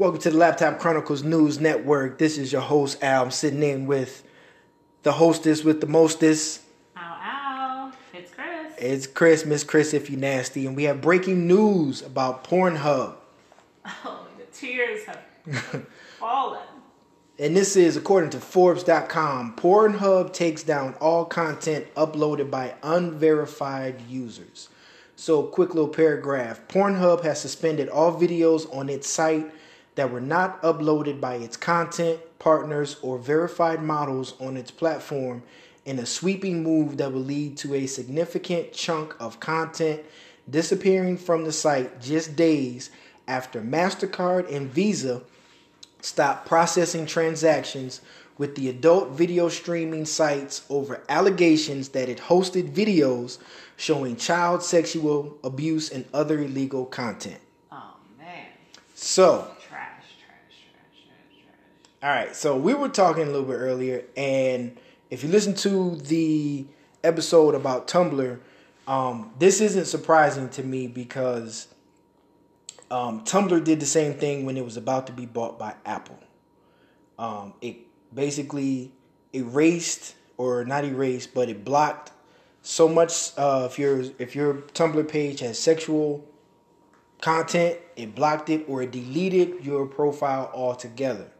Welcome to the Laptop Chronicles News Network. This is your host Al. I'm sitting in with the hostess with the mostest. Ow, ow. It's Krys. It's Krys, Miss Krys, if you nasty, and we have breaking news about Pornhub. Oh, the tears have fallen. And this is according to Forbes.com. Pornhub takes down all content uploaded by unverified users. So, quick little paragraph Pornhub has suspended all videos on its site that were not uploaded by its content partners or verified models on its platform in a sweeping move that will lead to a significant chunk of content disappearing from the site just days after MasterCard and Visa stopped processing transactions with the adult video streaming sites over allegations that it hosted videos showing child sexual abuse and other illegal content. Oh, man. So, Trash, trash, trash, trash, trash. All right, so we were talking a little bit earlier, and if you listen to the episode about Tumblr, um, this isn't surprising to me because um, Tumblr did the same thing when it was about to be bought by Apple. Um, it basically erased, or not erased, but it blocked so much. Uh, if your if your Tumblr page has sexual content, it blocked it or it deleted your profile altogether.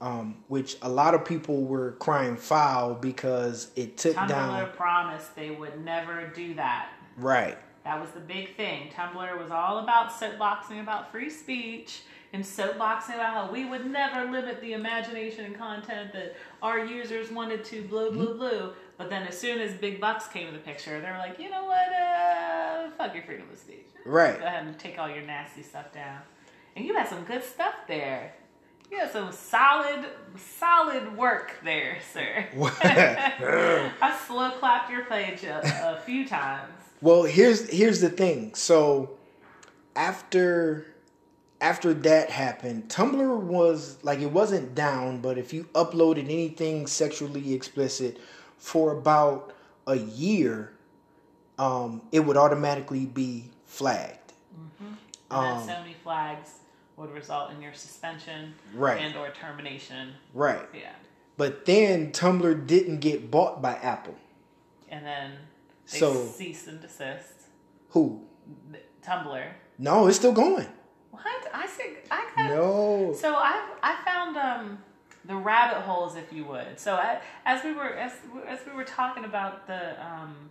Um, which a lot of people were crying foul because it took Tumblr down. promised they would never do that. Right. That was the big thing. Tumblr was all about soapboxing about free speech and soapboxing about how we would never limit the imagination and content that our users wanted to, blue, blue, blue. But then as soon as big bucks came in the picture, they were like, you know what? Uh, fuck your freedom of speech. Right. Go ahead and take all your nasty stuff down. And you had some good stuff there. You had some solid, solid work there, sir. I slow clapped your page a, a few times. Well, here's here's the thing. So after after that happened, Tumblr was like it wasn't down, but if you uploaded anything sexually explicit for about a year, um, it would automatically be flagged. And Um, so many flags would result in your suspension Right. and or termination. Right. Yeah. But then Tumblr didn't get bought by Apple. And then they So- cease and desist. Who? Tumblr. No, it's still going. What? I said I got No. So I I found um the rabbit holes, if you would. So I, as we were as as we were talking about the um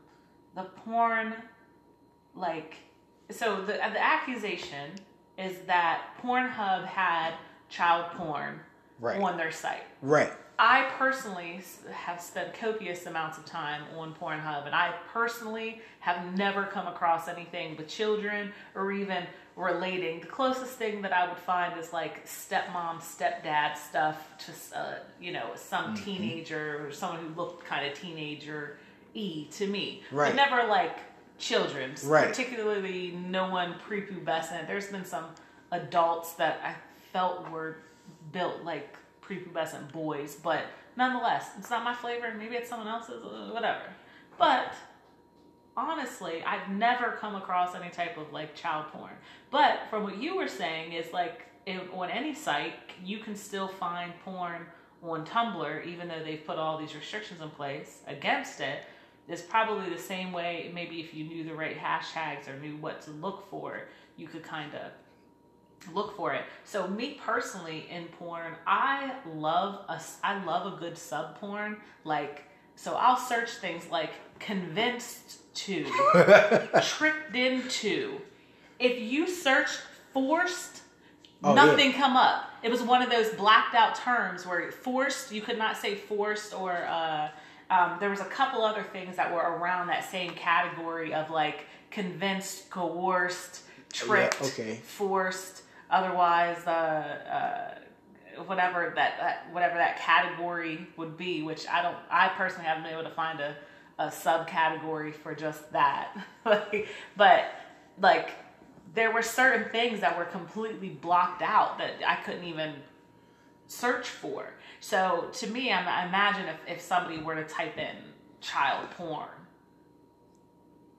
the porn, like so the the accusation is that Pornhub had child porn Right. on their site. Right. I personally have spent copious amounts of time on Pornhub, and I personally have never come across anything with children or even relating. The closest thing that I would find is like stepmom, stepdad stuff to, uh, you know, some teenager or someone who looked kind of teenager y to me. Right. But never like children, Right. particularly no one prepubescent. There's been some adults that I felt were built like prepubescent boys, but nonetheless, it's not my flavor. Maybe it's someone else's, uh, whatever. But honestly, I've never come across any type of like child porn. But from what you were saying, is like in, on any site, you can still find porn on Tumblr, even though they've put all these restrictions in place against it. It's probably the same way, maybe if you knew the right hashtags or knew what to look for, you could kind of look for it. So me personally in porn, I love a I love a good sub porn. Like so I'll search things like convinced to, tricked into. If you search forced, Oh, yeah. nothing come up. It was one of those blacked out terms where forced you could not say forced or uh, um, there was a couple other things that were around that same category of like convinced, coerced, tricked, okay. forced. Otherwise, uh, uh, whatever that, that whatever that category would be, which I don't, I personally haven't been able to find a, a subcategory for just that. Like, but like there were certain things that were completely blocked out that I couldn't even search for. So to me, I, I imagine if, if somebody were to type in child porn,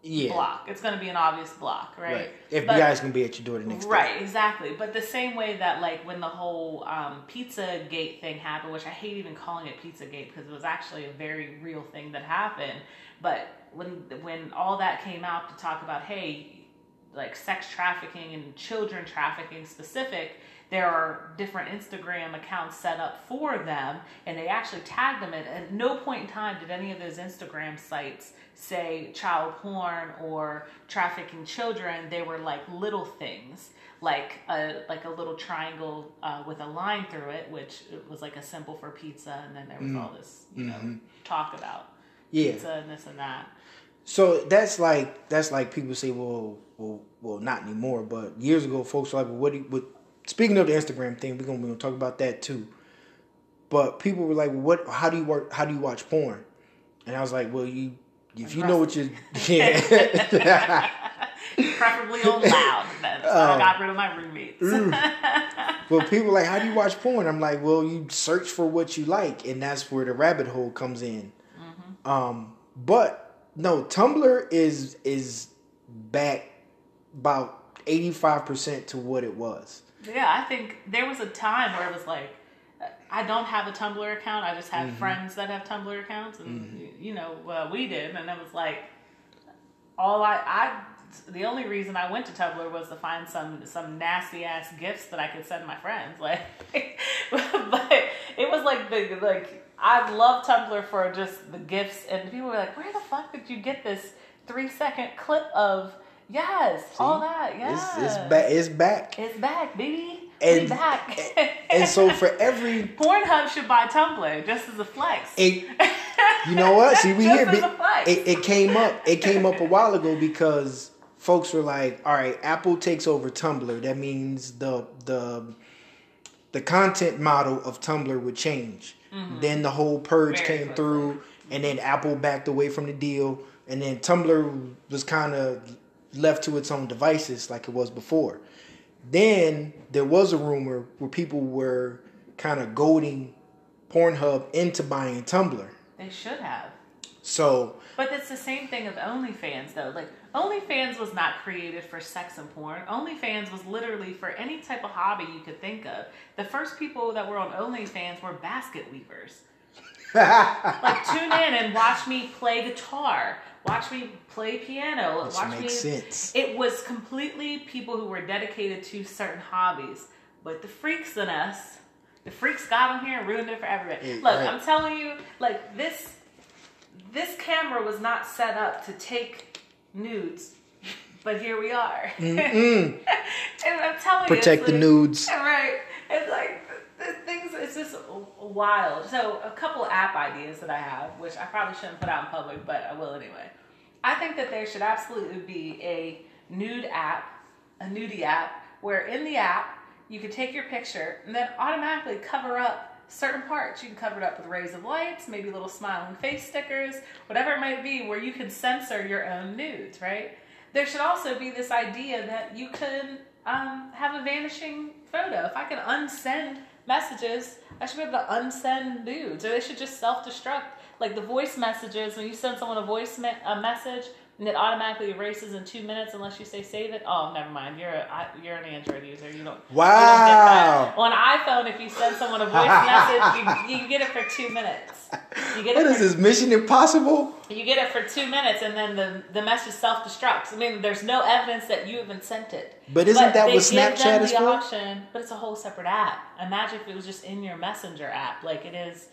Yeah. block. It's going to be an obvious block, right? Right. But- FBI's gonna be at your door the next day. Right, exactly. But the same way that like when the whole um, Pizza Gate thing happened, which I hate even calling it Pizza Gate because it was actually a very real thing that happened. But when when all that came out to talk about, hey, like sex trafficking and children trafficking specific, there are different Instagram accounts set up for them, and they actually tagged them. And at no point in time did any of those Instagram sites say child porn or trafficking children. They were like little things, like a like a little triangle uh, with a line through it, which was like a symbol for pizza, and then there was all this you know talk about Yeah. pizza and this and that. So that's like that's like people say, well, well, well, not anymore. But years ago, folks were like, well, what? Do you, what? Speaking of the Instagram thing, we're gonna, we're gonna talk about that too. But people were like, what? How do you work? How do you watch porn? And I was like, well, you if you know what you're, yeah, Preferably on loud. Then so Oh. I uh, got rid of my roommates. Mm. well, people were like, how do you watch porn? I'm like, well, you search for what you like, and that's where the rabbit hole comes in. Mm-hmm. Um, but no, Tumblr is is back about eighty five percent to what it was. Yeah, I think there was a time where it was like, I don't have a Tumblr account. I just have Mm-hmm. friends that have Tumblr accounts, and you know, uh, we did, and it was like, all I, I, the only reason I went to Tumblr was to find some some nasty ass gifts that I could send my friends. Like, but it was like the like I love Tumblr for just the gifts, and people were like, "Where the fuck did you get this three second clip of?" Yes, all that. Yes, It's it's back. It's back. it's back, baby. And- we back. And so for every Pornhub should buy Tumblr just as a flex. it, you know what? See, we here. as a flex. It, it came up. It came up a while ago because folks were like, "All right, Apple takes over Tumblr. That means the the the content model of Tumblr would change." Then the whole purge Mm-hmm. Very came through, and then Apple backed away from the deal, and then Tumblr was kind of left to its own devices like it was before. Then there was a rumor where people were kind of goading Pornhub into buying Tumblr. they should have. So But it's the same thing of OnlyFans though. Like OnlyFans was not created for sex and porn. OnlyFans was literally for any type of hobby you could think of. The first people that were on OnlyFans were basket weavers. like tune in and watch me play guitar. Watch me play piano. Which watch makes me sense. It was completely people who were dedicated to certain hobbies. But the freaks in us, the freaks got on here and ruined it for everybody. Yeah, Look, right. I'm telling you, like this this camera was not set up to take nudes, but here we are. and I'm telling you, protect the like- nudes. Right. It's like the things. It's just wild. So a couple app ideas that I have, which I probably shouldn't put out in public, but I will anyway. I think that there should absolutely be a nude app, a nudie app, where in the app you could take your picture and then automatically cover up certain parts. You can cover it up with rays of lights, maybe little smiling face stickers, whatever it might be, where you can censor your own nudes, right? There should also be this idea that you could um, have a vanishing photo. If I can unsend messages, I should be able to unsend nudes, or they should just self-destruct. Like the voice messages, when you send someone a voice me- a message and it automatically erases in two minutes unless you say save it. Oh, never mind. You're a, you're an Android user. You don't. you don't get that. Wow. On iPhone, if you send someone a voice message, you, you get it for two minutes. You get What it is for this Mission Impossible? you get it for two minutes, and then the the message self destructs. I mean, there's no evidence that you even sent it. But isn't that they what give them Snapchat is the for? Option, but it's a whole separate app. Imagine if it was just in your Messenger app, like it is.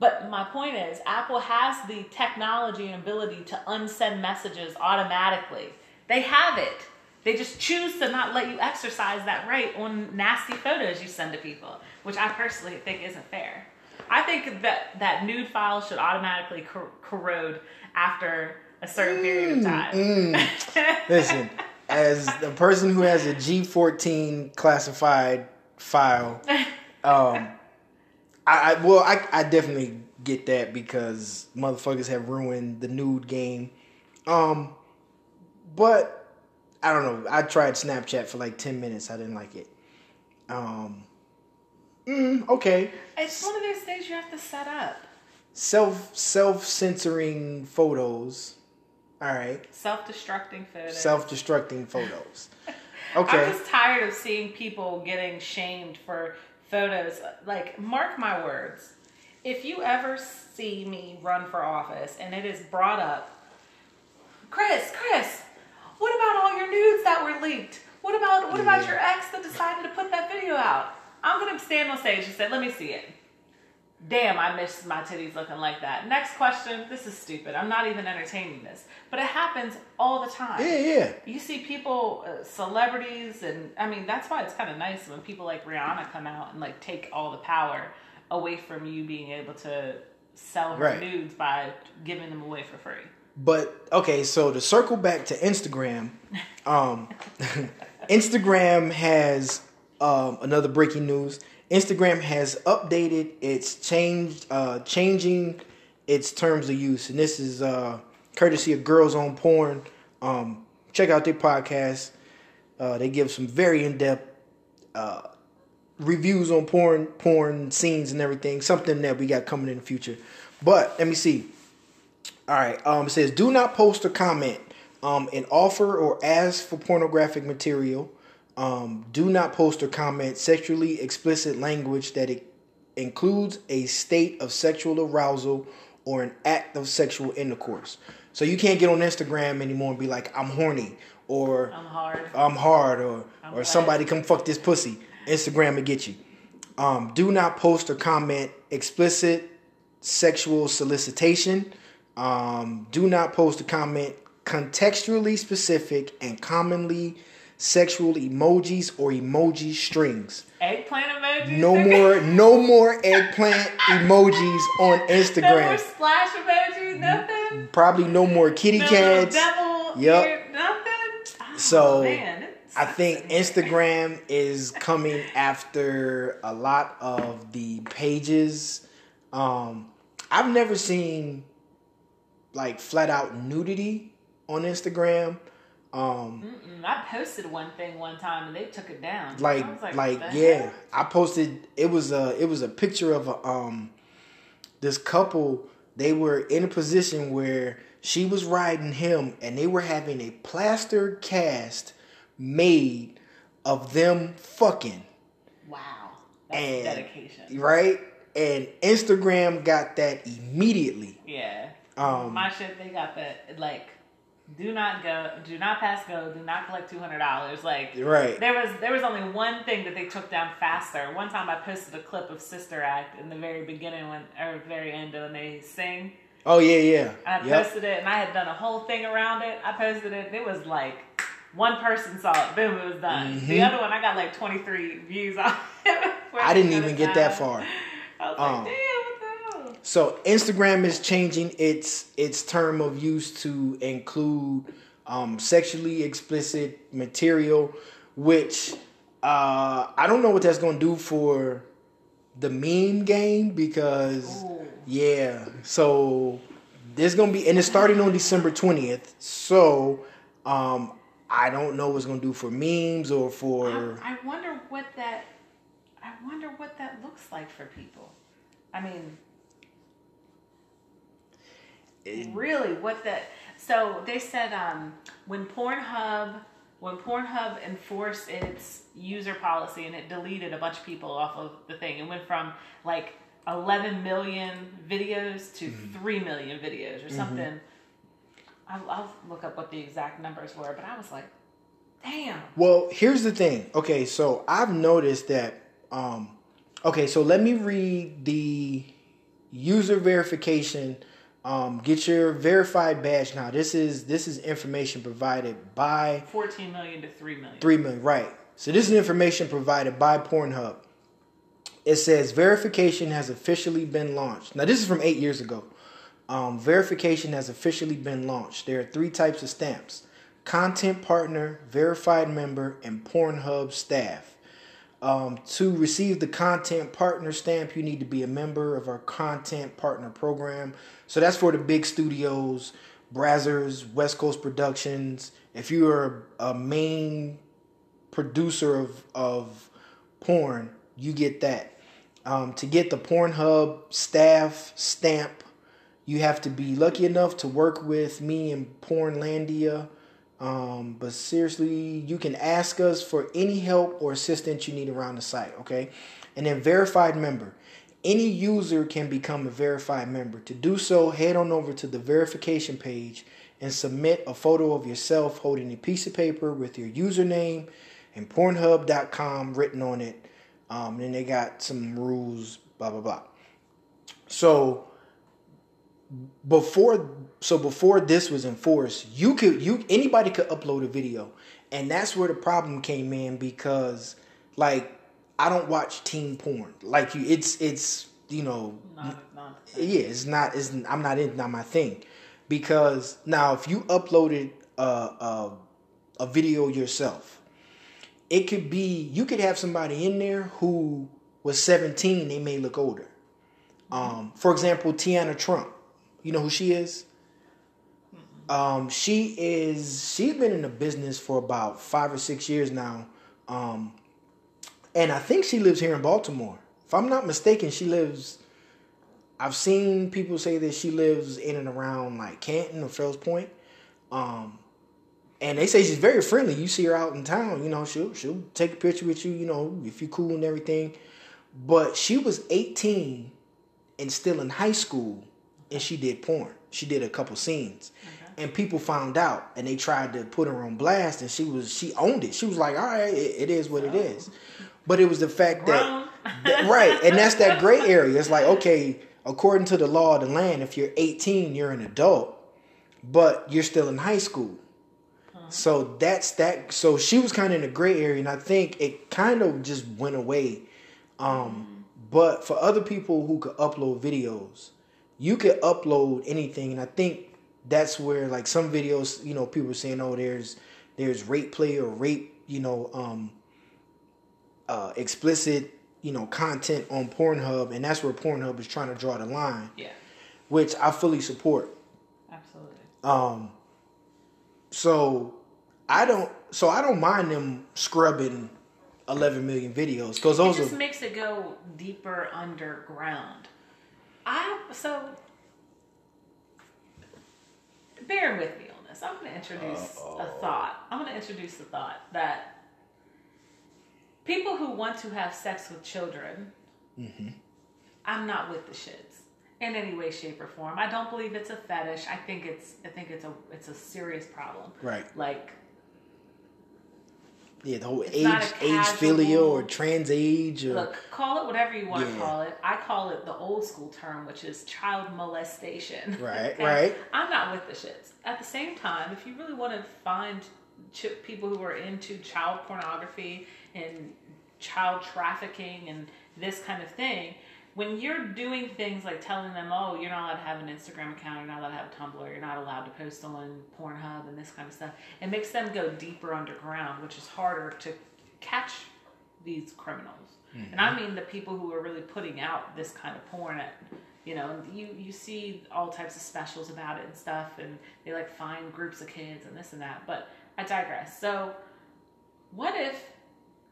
But my point is, Apple has the technology and ability to unsend messages automatically. They have it. They just choose to not let you exercise that right on nasty photos you send to people, which I personally think isn't fair. I think that that nude file should automatically cor- corrode after a certain period of time. Listen, as the person who has a G14 classified file, um, I, I well, I, I definitely get that because motherfuckers have ruined the nude game. Um, but I don't know. I tried Snapchat for like ten minutes. I didn't like it. Um, mm, okay. It's one of those things you have to set up. Self self censoring photos All right. Self-destructing photos. Self-destructing photos. Okay. I'm just tired of seeing people getting shamed for photos. Like, mark my words. If you ever see me run for office and it is brought up, Krys, Krys, what about all your nudes that were leaked? What about what about Yeah. your ex that decided to put that video out? I'm gonna stand on stage and say, "Let me see it." Damn, I miss my titties looking like that. Next question. This is stupid. I'm not even entertaining this, but it happens all the time. yeah, yeah. You see people, uh, celebrities, and I mean that's why it's kind of nice when people like Rihanna come out and like take all the power away from you being able to sell her Right. nudes by giving them away for free. But okay, so to circle back to Instagram, um, Instagram has um, another breaking news. Instagram has updated its changed uh, changing its terms of use, and this is uh, courtesy of Girls on Porn. Um, check out their podcast. Uh, they give some very in depth uh, reviews on porn, porn scenes, and everything. Something that we got coming in the future. But let me see. All right. Um, it says, do not post or comment um, an offer or ask for pornographic material. Um, do not post or comment sexually explicit language that it includes a state of sexual arousal or an act of sexual intercourse. So you can't get on Instagram anymore and be like, I'm horny or I'm hard. I'm hard or I'm or glad. somebody come fuck this pussy. Instagram will get you. Um, do not post or comment explicit sexual solicitation. Um, do not post or comment contextually specific and commonly sexual emojis or emoji strings. Eggplant emojis. No more, no more eggplant emojis on Instagram. No more splash emojis. Nothing. Probably no more kitty no cats. Devil. Yep. Nothing. Oh, So, man, I think. Instagram is coming after a lot of the pages. Um, I've never seen like flat out nudity on Instagram. Um, Mm-mm, I posted one thing one time and they took it down. like, like, what yeah, hell? I posted. It was a, it was a picture of a um, this couple. They were in a position where she was riding him, and they were having a plaster cast made of them fucking. Wow. That's And- dedication. right? And Instagram got that immediately. Yeah. Um, My shit, they got that. Like, do not go, do not pass go, do not collect two hundred dollars. Like, Right. there was there was only one thing that they took down faster. One time I posted a clip of Sister Act in the very beginning when or very end when they sing. Oh yeah, yeah. And I Yep. posted it, and I had done a whole thing around it. I posted it. It was like one person saw it. Boom, it was done. The other one, I got like twenty three views on. it. Mm-hmm. I didn't even get that far. I was Um, like, damn, what the hell? So Instagram is changing its its term of use to include um, sexually explicit material, which uh, I don't know what that's going to do for the meme game because Ooh. yeah. So there's going to be and it's starting on December twentieth. So um, I don't know what's going to do for memes or for I, I wonder what that. I wonder what that looks like for people. I mean, really, what that? So they said um, when Pornhub when Pornhub enforced its user policy and it deleted a bunch of people off of the thing, it went from like 11 million videos to 3 million videos or something. I'll, I'll look up what the exact numbers were, but I was like, damn. Well, here's the thing. Okay, so I've noticed that. Um, okay, so let me read the user verification. Um, get your verified badge now. This is this is information provided by 14 million to 3 million. three million. Right. So this is information provided by Pornhub. It says verification has officially been launched. Now this is from eight years ago. Um, verification has officially been launched. There are three types of stamps: content partner, verified member, and Pornhub staff. Um, to receive the content partner stamp, you need to be a member of our content partner program. So that's for the big studios, Brazzers, West Coast Productions. If you are a main producer of of porn, you get that. Um, to get the Pornhub staff stamp, You have to be lucky enough to work with me in Pornlandia. Um, but seriously, you can ask us for any help or assistance you need around the site, okay? And then verified member. Any user can become a verified member. To do so, head on over to the verification page and submit a photo of yourself holding a piece of paper with your username and Pornhub.com written on it. Um, and then they got some rules, blah blah blah. So before so before this was enforced, you could you anybody could upload a video, and that's where the problem came in because like I don't watch teen porn. Like you, it's it's you know, Not, not yeah, it's not it's I'm not in not my thing because now if you uploaded a a, a video yourself, it could be you could have somebody in there who was 17. They may look older. Um, for example, Teanna Trump. You know who she is? Um, she is. She's been in the business for about five or six years now, um, and I think she lives here in Baltimore. If I'm not mistaken, she lives. I've seen people say that she lives in and around like Canton or Fells Point, um, and they say she's very friendly. You see her out in town, you know, she'll she'll take a picture with you, you know, if you're cool and everything. But she was 18 and still in high school, and she did porn. She did a couple scenes, and people found out, and they tried to put her on blast, and she was she owned it. She was like, "All right, it, it is what it is." But it was the fact that that- right, and that's that gray area. It's like, okay, according to the law of the land, if you're 18, you're an adult, but you're still in high school. So that's that. So she was kind of in a gray area, and I think it kind of just went away. Um, but for other people who could upload videos, you could upload anything, and I think that's where like some videos, you know, people are saying, oh, there's there's rape play or rape, you know, um, uh, explicit, you know, content on Pornhub, and that's where Pornhub is trying to draw the line, Yeah, which I fully support. absolutely. Um, so I don't, so I don't mind them scrubbing 11 million videos because It those just are makes it go deeper underground. I so bear with me on this. I'm going to introduce a thought. I'm going to introduce the thought that people who want to have sex with children, mm-hmm. I'm not with the shits in any way, shape, or form. I don't believe it's a fetish. I think it's I think it's a it's a serious problem. right. Like Yeah, the whole It's age, age casual- or trans age or Look, call it whatever you want Yeah. to call it. I call it the old school term, which is child molestation. Right, right. I'm not with the shits. At the same time, if you really want to find ch- people who are into child pornography and child trafficking and this kind of thing, when you're doing things like telling them, oh, you're not allowed to have an Instagram account, you're not allowed to have a Tumblr, you're not allowed to post on Pornhub and this kind of stuff, it makes them go deeper underground, which is harder to catch these criminals. And I mm-hmm. mean the people who are really putting out this kind of porn at you know, you you see all types of specials about it and stuff and they like find groups of kids and this and that. But I digress. So what if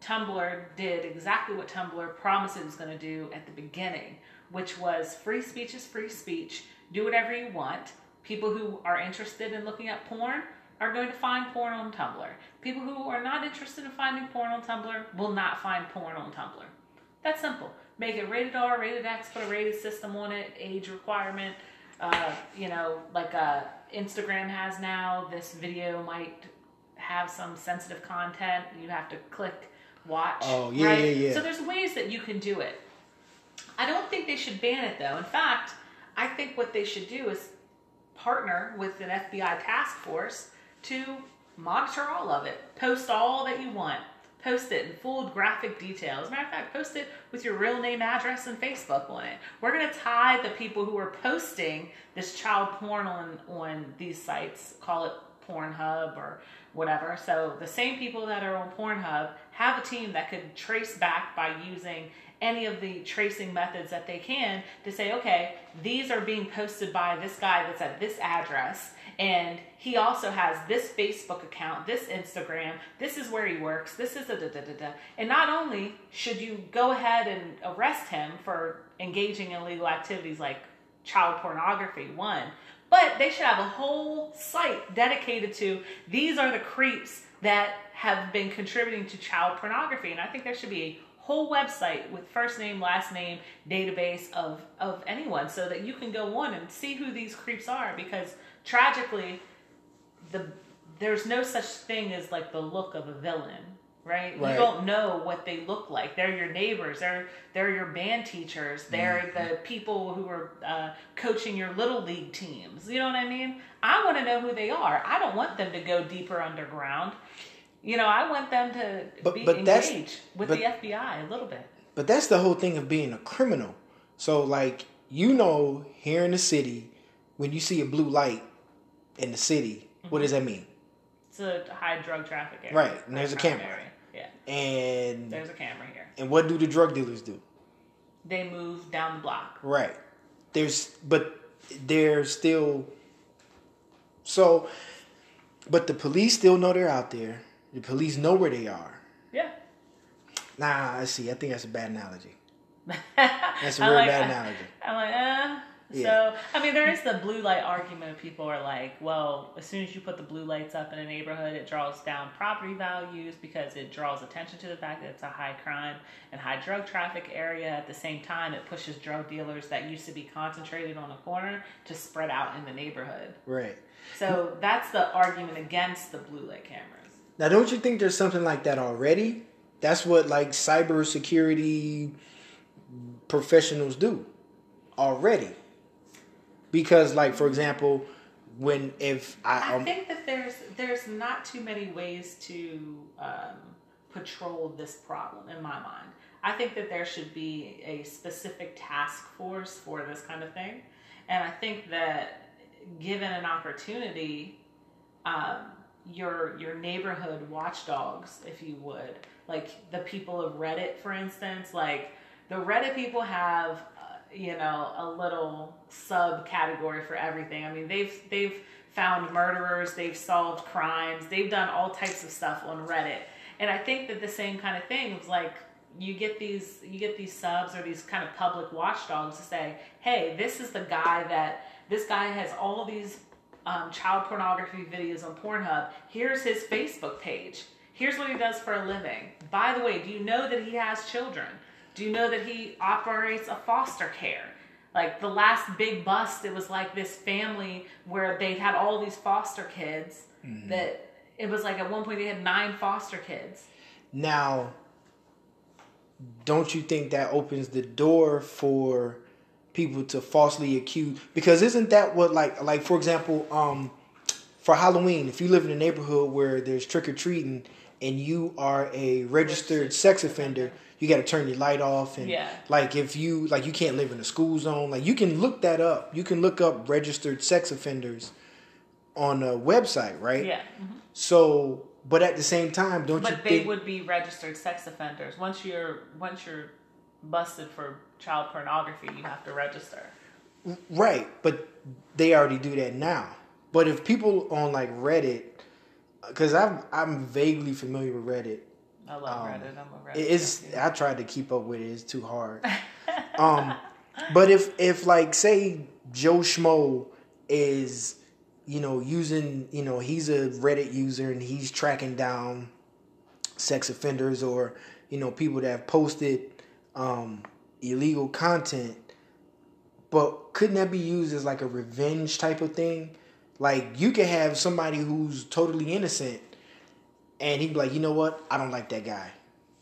Tumblr did exactly what Tumblr promised it was going to do at the beginning, which was free speech is free speech. Do whatever you want. People who are interested in looking at porn are going to find porn on Tumblr. People who are not interested in finding porn on Tumblr will not find porn on Tumblr. That's simple. Make it rated R, rated X, put a rated system on it, age requirement. Uh, you know, like uh, Instagram has now, this video might have some sensitive content. You have to click watch. Oh, yeah, right? yeah, yeah. So there's ways that you can do it. I don't think they should ban it though. In fact, I think what they should do is partner with an FBI task force to monitor all of it. Post all that you want. Post it in full graphic detail. As a matter of fact, post it with your real name, address, and Facebook on it. We're going to tie the people who are posting this child porn on, on these sites, call it Pornhub or whatever. So the same people that are on Pornhub have a team that could trace back by using any of the tracing methods that they can to say, okay, these are being posted by this guy that's at this address, and he also has this Facebook account, this Instagram, this is where he works, this is a da da da da. And not only should you go ahead and arrest him for engaging in illegal activities like child pornography, one. But they should have a whole site dedicated to these are the creeps that have been contributing to child pornography. And I think there should be a whole website with first name, last name, database of, of anyone so that you can go on and see who these creeps are because tragically the there's no such thing as like the look of a villain right? Right. You don't know what they look like. They're your neighbors. They're they're your band teachers. They're Mm-hmm. the people who are uh, coaching your little league teams. You know what I mean? I want to know who they are. I don't want them to go deeper underground. You know, I want them to But- be but engaged with but- the FBI a little bit. But that's the whole thing of being a criminal. So like you know, here in the city, when you see a blue light in the city, what does that mean? It's a high drug traffic area. Right, and there's a camera. Area. Yeah, And there's a camera here. and what do the drug dealers do? They move down the block. Right. There's but they're still so but the police still know they're out there. The police know where they are. Yeah. Nah, I see. I think that's a bad analogy. That's a very bad analogy. I'm like, eh. Yeah. So, I mean, there is the blue light argument. People are like, well, as soon as you put the blue lights up in a neighborhood, it draws down property values because it draws attention to the fact that it's a high crime and high drug traffic area. At the same time, it pushes drug dealers that used to be concentrated on a corner to spread out in the neighborhood. Right. So, that's the argument against the blue light cameras. Now, don't you think there's something like that already? That's what like cybersecurity professionals do already. Because, like, for example, when if I, I um, think that there's there's not too many ways to um, patrol this problem in my mind. I think that there should be a specific task force for this kind of thing, and I think that given an opportunity, um, your your neighborhood watchdogs, if you would, like the people of Reddit, for instance, like the Reddit people have you know a little subcategory for everything. I mean, they've they've found murderers, they've solved crimes, they've done all types of stuff on Reddit, and I think that the same kind of thing was like you get these you get these subs or these kind of public watchdogs to say, hey, this is the guy that this guy has all these um, child pornography videos on Pornhub. Here's his Facebook page. Here's what he does for a living. By the way, do you know that he has children? Do you know that he operates a foster care? Like the last big bust, it was like this family where they had all these foster kids. That it was like at one point they had nine foster kids. now, don't you think that opens the door for people to falsely accuse? Because isn't that what like like for example, um, for Halloween, if you live in a neighborhood where there's trick or treating and you are a registered sex offender, you got to turn your light off and Yeah. like if you like you can't live in a school zone, like you can look that up. You can look up registered sex offenders on a website, right? Yeah. mhm. So, but at the same time, don't you But they think would be registered sex offenders. Once you're once you're busted for child pornography, you have to register. right? But they already do that now. But if people on like Reddit, because I'm I'm vaguely familiar with Reddit, I love Um, Reddit. I'm a Reddit. It- it's. I tried to keep up with it. It's too hard. um, but if if like say Joe Schmo is you know using you know he's a Reddit user and he's tracking down sex offenders or you know people that have posted um, illegal content, but couldn't that be used as like a revenge type of thing? Like you could have somebody who's totally innocent and he'd be like, you know what? I don't like that guy.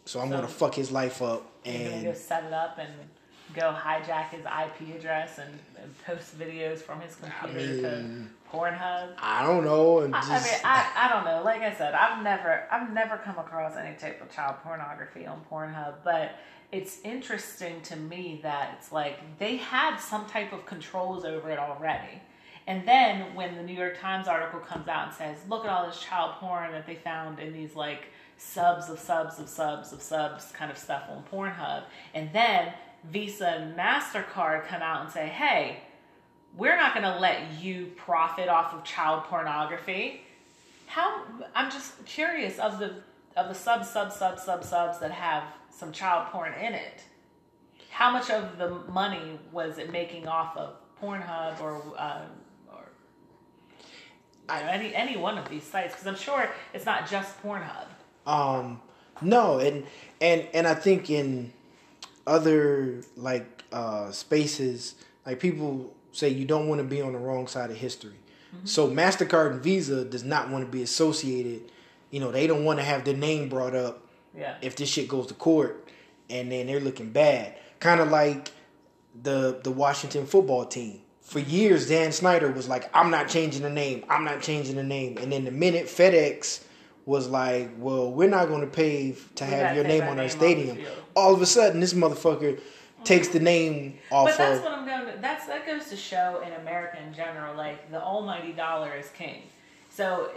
So I'm So- gonna fuck his life up You're go set it up and go hijack his IP address and, and post videos from his computer to mean, Pornhub. I don't know and I, just I mean, I, I don't know. Like I said, I've never I've never come across any type of child pornography on Pornhub, but it's interesting to me that it's like they had some type of controls over it already. And then when the New York Times article comes out and says, "Look at all this child porn that they found in these like subs of subs of subs of subs kind of stuff on Pornhub," and then Visa and Mastercard come out and say, "Hey, we're not going to let you profit off of child pornography. How I'm just curious of the of the sub sub sub sub subs that have some child porn in it. How much of the money was it making off of Pornhub or uh, you know, any any one of these sites because I'm sure it's not just Pornhub. Um, no, and and and I think in other like uh, spaces, like people say you don't want to be on the wrong side of history. Mm-hmm. So Mastercard and Visa does not want to be associated. You know, they don't want to have their name brought up. Yeah. If this shit goes to court, and then they're looking bad, kind of like the the Washington football team. For years, Dan Snyder was like, "I'm not changing the name. I'm not changing the name." And then the minute FedEx was like, "Well, we're not going to pay to have your name on our the stadium," field. all of a sudden, this motherfucker takes the name off But that's of. what I'm going to. That's that goes to show in America in general, like the almighty dollar is king. So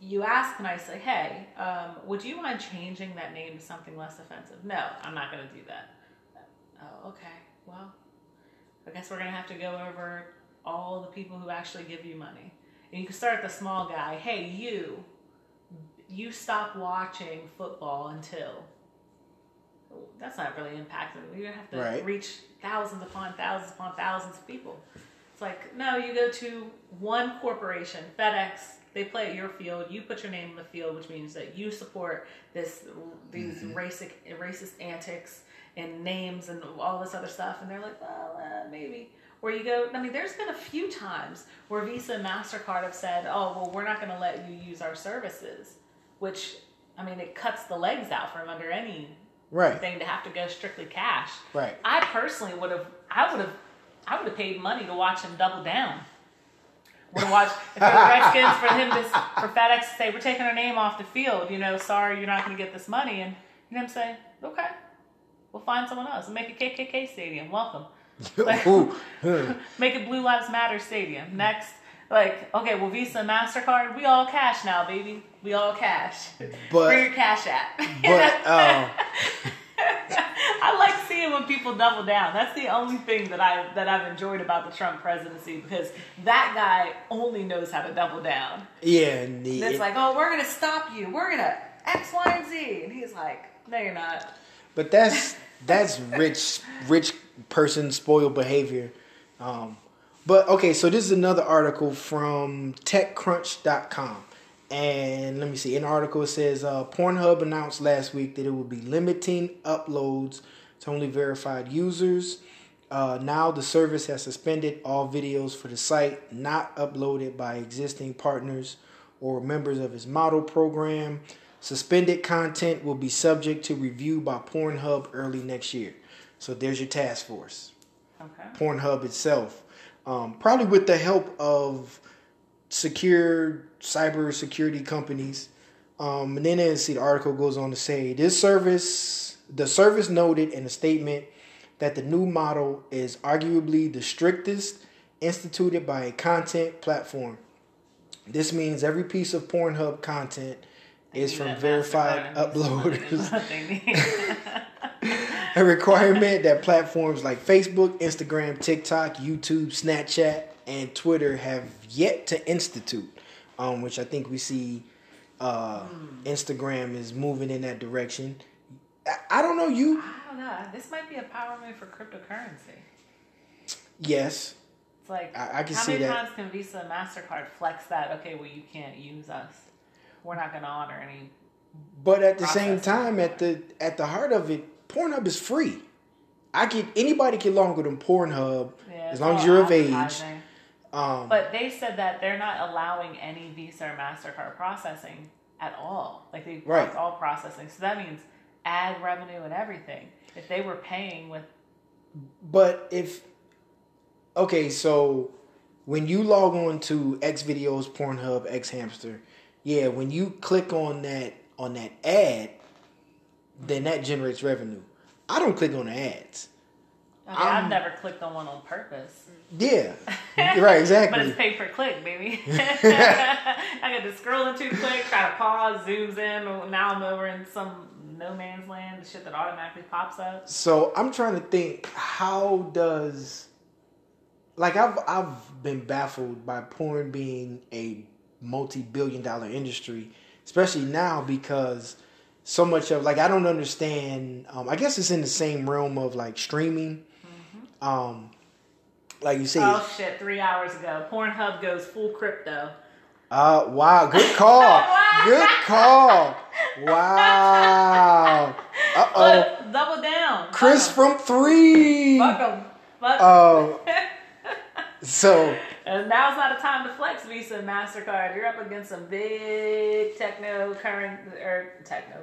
you ask nicely, hey, um, would you mind changing that name to something less offensive? No, I'm not going to do that. Oh, okay. Well, I guess we're going to have to go over all the people who actually give you money. And you can start at the small guy. Hey, you, you stop watching football until. That's not really impacting. You have to Right. reach thousands upon thousands upon thousands of people. It's like, no, you go to one corporation, FedEx, they play at your field, you put your name on the field, which means that you support this these mm-hmm. racist racist antics and names and all this other stuff, and they're like, well, uh, maybe. Where you go, I mean, there's been a few times where Visa and MasterCard have said, oh, well, we're not going to let you use our services, which, I mean, it cuts the legs out from under any Right, thing to have to go strictly cash. right. I personally would have, I would have, I would have paid money to watch him double down. Would have watched if it was Redskins for him to for FedEx to say we're taking our name off the field. You know, sorry, you're not going to get this money, and you know, him say, okay, we'll find someone else and make a KKK stadium. Welcome. Huh. Make it Blue Lives Matter stadium. Next, like, okay, well, Visa MasterCard, we all cash now, baby. We all cash. But- Where your cash at? but uh, I like seeing when people double down. That's the only thing that I that I've enjoyed about the Trump presidency because that guy only knows how to double down. yeah, and the, And it's like, oh, we're gonna stop you. We're gonna X, Y, and Z, and he's like, no, you're not. But that's that's rich rich person spoiled behavior. Um, but okay, so this is another article from TechCrunch.com, and let me see. An article, says uh, Pornhub announced last week that it will be limiting uploads to only verified users. Uh, now the service has suspended all videos for the site not uploaded by existing partners or members of its model program. Suspended content will be subject to review by Pornhub early next year. So there's your task force. Okay. Pornhub itself, um, probably with the help of secure cyber security companies. Um, and then as see the article goes on to say this service, the service noted in a statement that the new model is arguably the strictest instituted by a content platform. This means every piece of Pornhub content is from verified MasterCard and Visa money is uploaders. what they need. a requirement that platforms like Facebook, Instagram, TikTok, YouTube, Snapchat, and Twitter have yet to institute, um, which I think we see uh, Instagram is moving in that direction. I, I don't know you. I don't know. This might be a power move for cryptocurrency. Yes, It's like I- I can how see many that. times can Visa and Mastercard flex that? Okay, well you can't use us. We're not going to honor any. but at the same time, at the at the heart of it, Pornhub is free. I can anybody can log on to Pornhub Yeah, as long as you're of age. Um, But they said that they're not allowing any Visa or Mastercard processing at all. Like they Right. blocked all processing. So that means ad revenue and everything. If they were paying with But if okay, so when you log on to X videos, Pornhub, X Hamster, yeah, when you click on that on that ad, then that generates revenue. I don't click on the ads. I'm- I've um, never clicked on one on purpose. Yeah, right, exactly. But it's pay per click, baby. I got to scroll into click, try to pause, zooms in. Now I'm over in some no man's land, the shit that automatically pops up. So I'm trying to think how does like I've I've been baffled by porn being a multi-billion dollar industry, especially now because so much of like I don't understand. Um, I guess it's in the same realm of like streaming. Um, like you say. Oh shit! Three hours ago, Pornhub goes full crypto. Uh, wow, good call. good call. Wow. Uh oh. Look, double down. Chris from three. Fuck 'em. Fuck 'em. Oh. So, And now's not a time to flex Visa and Mastercard. You're up against some big techno current or techno,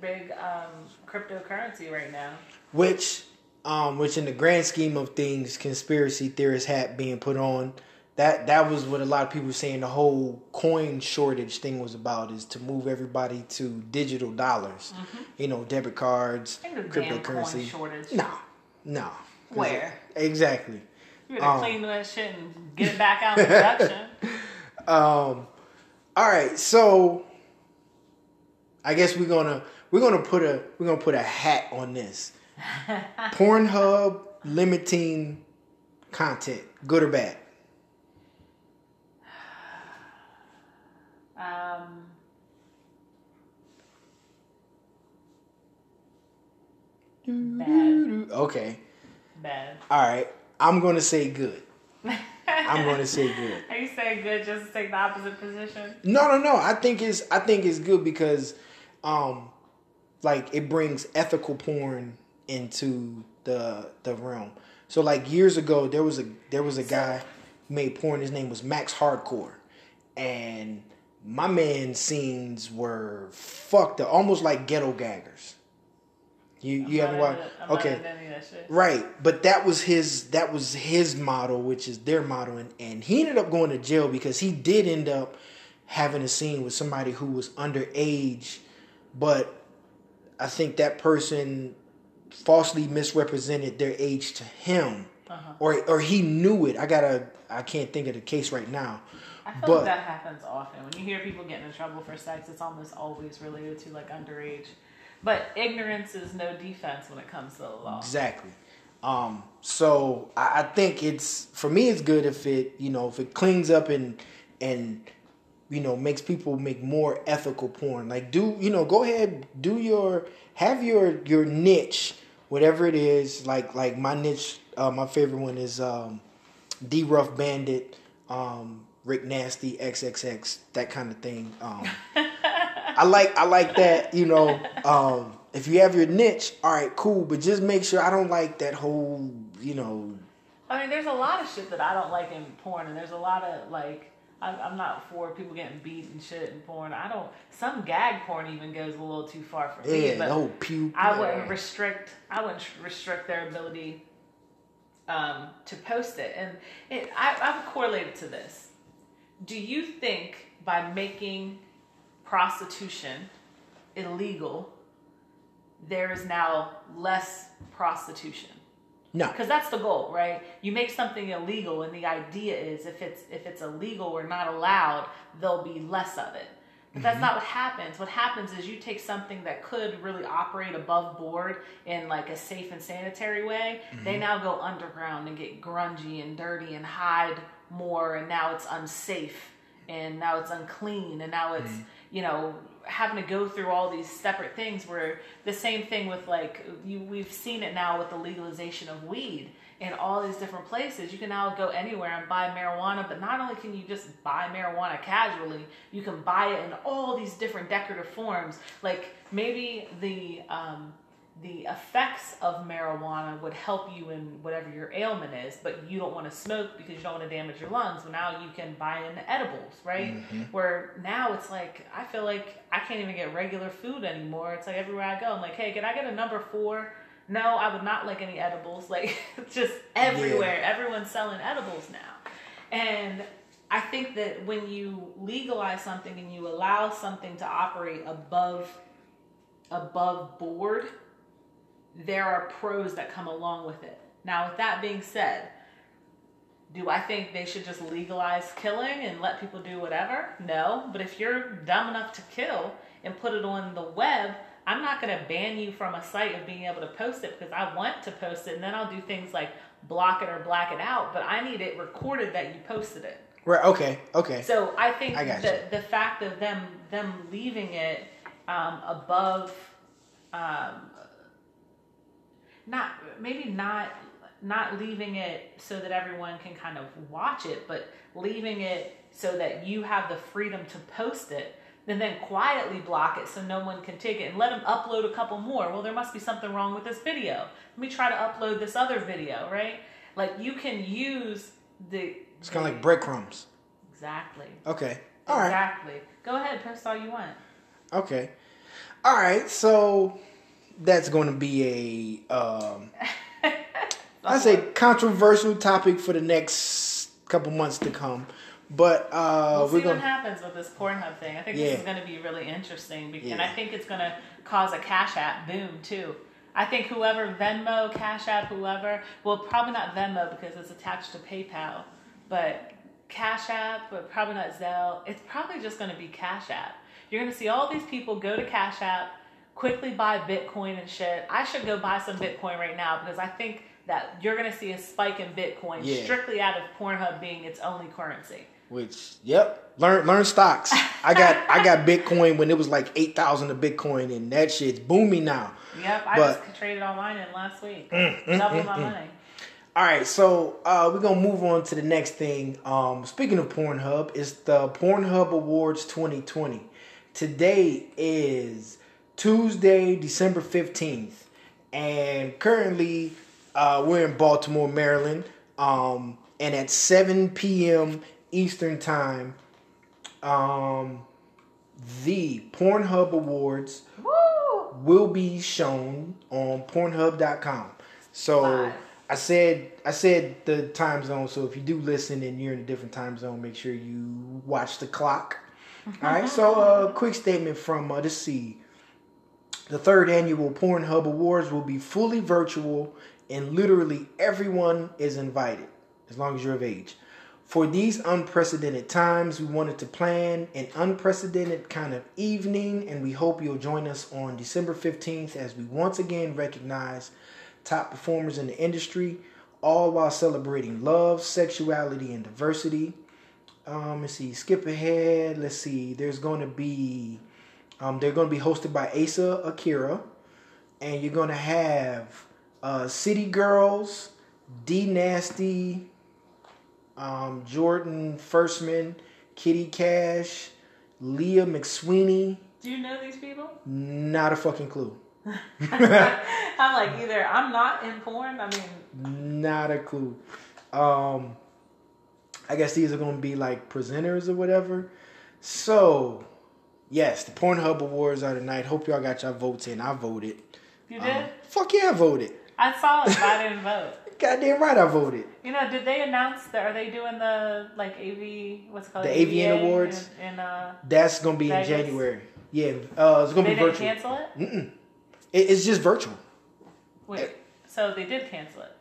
big um, cryptocurrency right now. which, um, which in the grand scheme of things, conspiracy theorist hat being put on, that that was what a lot of people were saying. The whole coin shortage thing was about is to move everybody to digital dollars. You know, debit cards, damn cryptocurrency. shortage. No, no. Where? Exactly. You better Um, clean that shit and get it back out in production. Um, all right, so I guess we're gonna we're gonna put a we're gonna put a hat on this. Pornhub limiting content, good or bad? um, Bad. Okay, bad. all right. I'm gonna say good. I'm gonna say good. Are you saying good just to take the opposite position? No, no, no. I think it's I think it's good because, um, like it brings ethical porn into the the realm. So like years ago, there was a there was a guy who made porn. His name was Max Hardcore, and my man's scenes were fucked up, almost like ghetto gaggers. You you I'm haven't watched? into- Okay, Not into any of that shit. Right, but that was his that was his model, which is their model, and, and he ended up going to jail because he did end up having a scene with somebody who was underage, but I think that person falsely misrepresented their age to him, Uh-huh. or or he knew it. I gotta I can't think of the case right now. I feel But- like that happens often. When you hear people getting in trouble for sex, it's almost always related to like underage. But ignorance is no defense when it comes to the law. Exactly. Um, so I, I think it's for me it's good if it you know if it cleans up and and you know makes people make more ethical porn. Like do you know go ahead do your have your your niche whatever it is. Like like my niche uh, my favorite one is um, D Rough Bandit, um, Rick Nasty XXX that kind of thing. Um, I like I like that, you know. Um, if you have your niche, all right, cool. But just make sure I don't like that whole, you know. I mean, there's a lot of shit that I don't like in porn, and there's a lot of like. I'm I'm not for people getting beat and shit in porn. I don't. Some gag porn even goes a little too far for me. Yeah, but whole puke. I wouldn't restrict. I wouldn't restrict their ability um, to post it, and it, I, I would correlate it to this. Do you think by making prostitution illegal, there is now less prostitution? No, because that's the goal right? You make something illegal and the idea is if it's if it's illegal or not allowed there'll be less of it. But that's mm-hmm. not what happens. What happens is you take something that could really operate above board in like a safe and sanitary way. They mm-hmm. now go underground and get grungy and dirty and hide more and now it's unsafe and now it's unclean and now it's mm. You know having to go through all these separate things where the same thing with like you we've seen it now with the legalization of weed in all these different places. You can now go anywhere and buy marijuana but not only can you just buy marijuana casually you can buy it in all these different decorative forms. Like maybe the um the effects of marijuana would help you in whatever your ailment is, but you don't want to smoke because you don't want to damage your lungs. Well, now you can buy in edibles, right? Mm-hmm. Where now it's like, I feel like I can't even get regular food anymore. It's like everywhere I go, I'm like, hey, can I get a number four? No, I would not like any edibles. Like, just everywhere. Everyone's selling edibles now. And I think that when you legalize something and you allow something to operate above above board, there are pros that come along with it. Now, with that being said, do I think they should just legalize killing and let people do whatever? No. But if you're dumb enough to kill and put it on the web, I'm not going to ban you from a site of being able to post it because I want to post it and then I'll do things like block it or black it out. But I need it recorded that you posted it. right? Okay, okay. So I think I the the fact of them them leaving it um, above, um, not maybe not not leaving it so that everyone can kind of watch it, but leaving it so that you have the freedom to post it and then quietly block it so no one can take it and let them upload a couple more. Well, there must be something wrong with this video. Let me try to upload this other video, right? Like you can use the. It's kind of like breadcrumbs. Exactly. Okay. All right. exactly. Go ahead, post all you want. Okay. All right. So that's going to be a um, I say controversial topic for the next couple months to come. But uh, we'll see we're what gonna happens with this Pornhub thing. I think Yeah. this is going to be really interesting, because, and I think it's going to cause a Cash App boom too. I think whoever Venmo, Cash App, whoever, well, probably not Venmo because it's attached to PayPal, but Cash App, but probably not Zelle. It's probably just going to be Cash App. You're going to see all these people go to Cash App, quickly buy Bitcoin and shit. I should go buy some Bitcoin right now because I think that you're going to see a spike in Bitcoin Yeah. strictly out of Pornhub being its only currency. which yep learn learn stocks. I got I got Bitcoin when it was like eight thousand a Bitcoin and that shit's booming now. Yep, I But- just traded online in last week. mm, my mm, mm. money. All right, so uh, we're gonna move on to the next thing. Um, speaking of Pornhub, it's the Pornhub Awards 2020. Today is Tuesday, December 15th, and currently uh, we're in Baltimore, Maryland. Um, and at 7 p.m. Eastern Time, um, the Pornhub Awards Woo! will be shown on Pornhub.com. So Live. I said I said the time zone. So if you do listen and you're in a different time zone, make sure you watch the clock. All right. So a uh, quick statement from uh, the C. The third annual Pornhub Awards will be fully virtual, and literally everyone is invited, as long as you're of age. For these unprecedented times, we wanted to plan an unprecedented kind of evening, and we hope you'll join us on December 15th as we once again recognize top performers in the industry, all while celebrating love, sexuality, and diversity. Um, let's see, skip ahead. Let's see, there's going to be, um, they're going to be hosted by Asa Akira, and you're going to have uh, City Girls, D Nasty, um, Jordan Firstman, Kitty Cash, Leah McSweeney. Do you know these people? Not a fucking clue. I'm like either I'm not in porn. I mean, Not a clue. Um, I guess these are going to be like presenters or whatever. So, yes, the Pornhub Awards are tonight. Hope y'all got your votes in. I voted. you did. Um, fuck yeah, I voted. I saw it, but I didn't vote. Goddamn right, I voted. You know, did they announce that? Are they doing the like AV? What's it called? The AVN Awards? In, uh, That's going to be in January. Yeah, uh, it's going they to be didn't virtual. cancel it. Mm-mm. It, it's just virtual. Wait, so they did cancel it.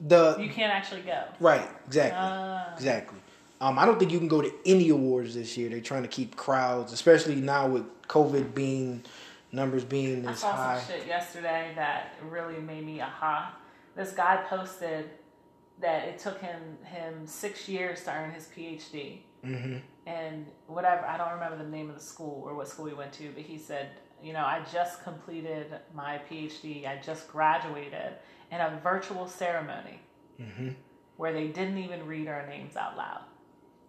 The You can't actually go. right, exactly. Ah. Exactly. Um, I don't think you can go to any awards this year. They're trying to keep crowds, especially now with COVID being numbers being I this saw high. some shit yesterday that really made me aha. This guy posted that it took him him six years to earn his PhD. hmm and whatever I don't remember the name of the school or what school he went to, but he said, you know, I just completed my PhD. I just graduated in a virtual ceremony hmm where they didn't even read our names out loud.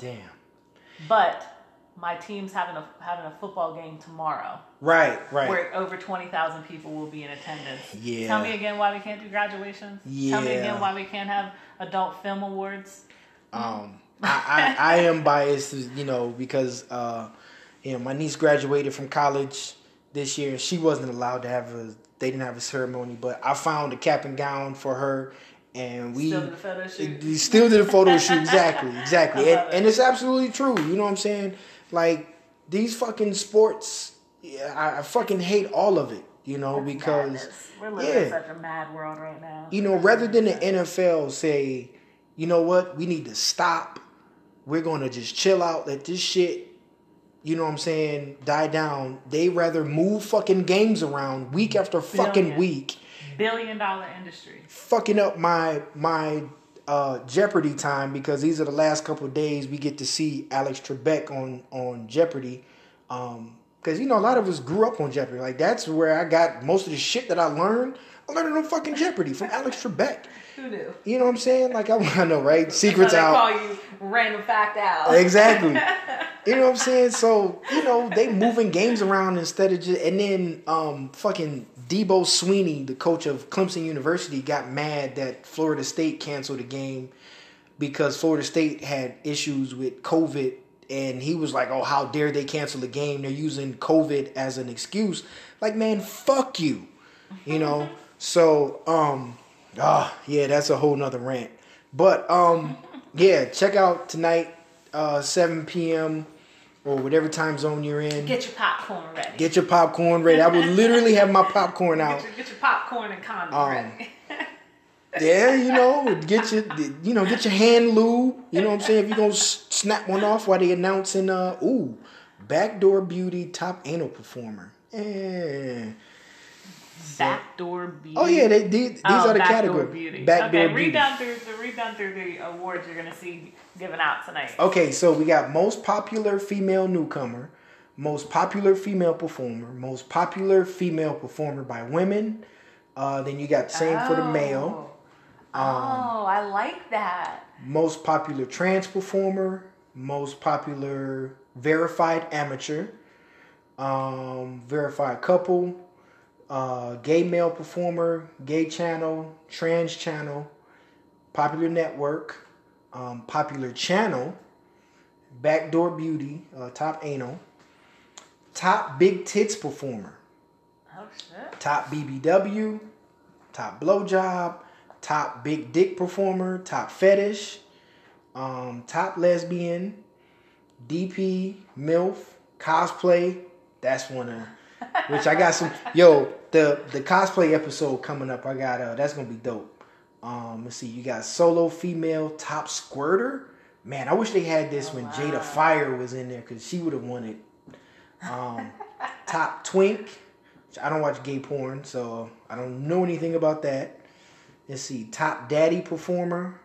Damn. But my team's having a having a football game tomorrow Right, right. where over twenty thousand people will be in attendance. Yeah. Tell me again why we can't do graduations. Yeah. Tell me again why we can't have adult film awards. Um, I, I, I am biased, you know, because uh, you know my niece graduated from college this year. and She wasn't allowed to have a. They didn't have a ceremony, but I found a cap and gown for her, and we Still did a photo shoot. still did a photo shoot. Exactly, exactly, and, it. and it's absolutely true. You know what I'm saying? Like these fucking sports, yeah, I, I fucking hate all of it. You know It's because madness. we're living in such a mad world right now. you know, rather than the NFL say, you know what, we need to stop. We're gonna just chill out, let this shit, you know what I'm saying, die down. They rather move fucking games around week after fucking Billion. week, billion dollar industry. fucking up my my uh, Jeopardy time because these are the last couple days we get to see Alex Trebek on on Jeopardy. Um, Because you know, a lot of us grew up on Jeopardy. Like that's where I got most of the shit that I learned. I learned it on fucking Jeopardy from Alex Trebek. Who knew? You know what I'm saying? Like I, I know, right? Secrets out. call you random fact out. Exactly. You know what I'm saying? So, you know, they moving games around instead of just and then um fucking Dabo Swinney, the coach of Clemson University, got mad that Florida State canceled the game because Florida State had issues with COVID and he was like, "Oh, how dare they cancel the game? They're using COVID as an excuse." Like, man, fuck you. You know? so, um ah, yeah, that's a whole nother rant. But um yeah, check out tonight uh 7 p.m. or whatever time zone you're in. Get your popcorn ready. Get your popcorn ready. I will literally have my popcorn out. Get your, get your popcorn and condom Um, ready. Yeah, you know, get your, you know, get your hand lube. You know what I'm saying? If you're gonna snap one off while they announcing, uh, ooh, backdoor beauty top anal performer. Yeah. Backdoor beauty. Oh yeah, they, these, these Oh, are the backdoor categories. beauty. Backdoor okay, beauty. read down through the read down through the awards you're gonna see given out tonight. Okay, so we got most popular female newcomer, most popular female performer, most popular female performer by women. Uh, then you got same for the male. Oh, oh I like that. most popular trans performer, most popular verified amateur, um, verified couple, uh, gay male performer, gay channel, trans channel, popular network, um, popular channel, backdoor beauty, uh, top anal, top big tits performer, Oh shit. top BBW, top blowjob, top big dick performer, top fetish, um, top lesbian, DP, MILF, cosplay. That's one of which I got some yo, the the cosplay episode coming up. I got uh that's gonna be dope. Um let's see, you got solo female top squirter. Man, I wish they had this when Jada Fire was in there because she would have won it. Um, top twink. I don't watch gay porn, so I don't know anything about that. Let's see, top daddy performer.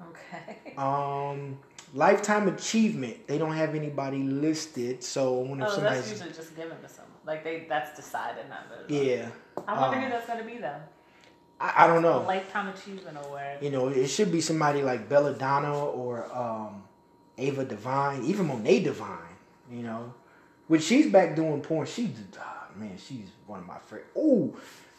Okay. Um, lifetime achievement. They don't have anybody listed, so I wonder if Oh, that's somebody's. usually just given to. Like they that's decided, not voted. on. Yeah, I wonder Um, who that's gonna be though. I, I don't A know. lifetime achievement award. You know, it should be somebody like Belladonna or um, Ava Devine, even Monet Divine. You know, when she's back doing porn, she's ah, man, she's one of my favorite. Oh,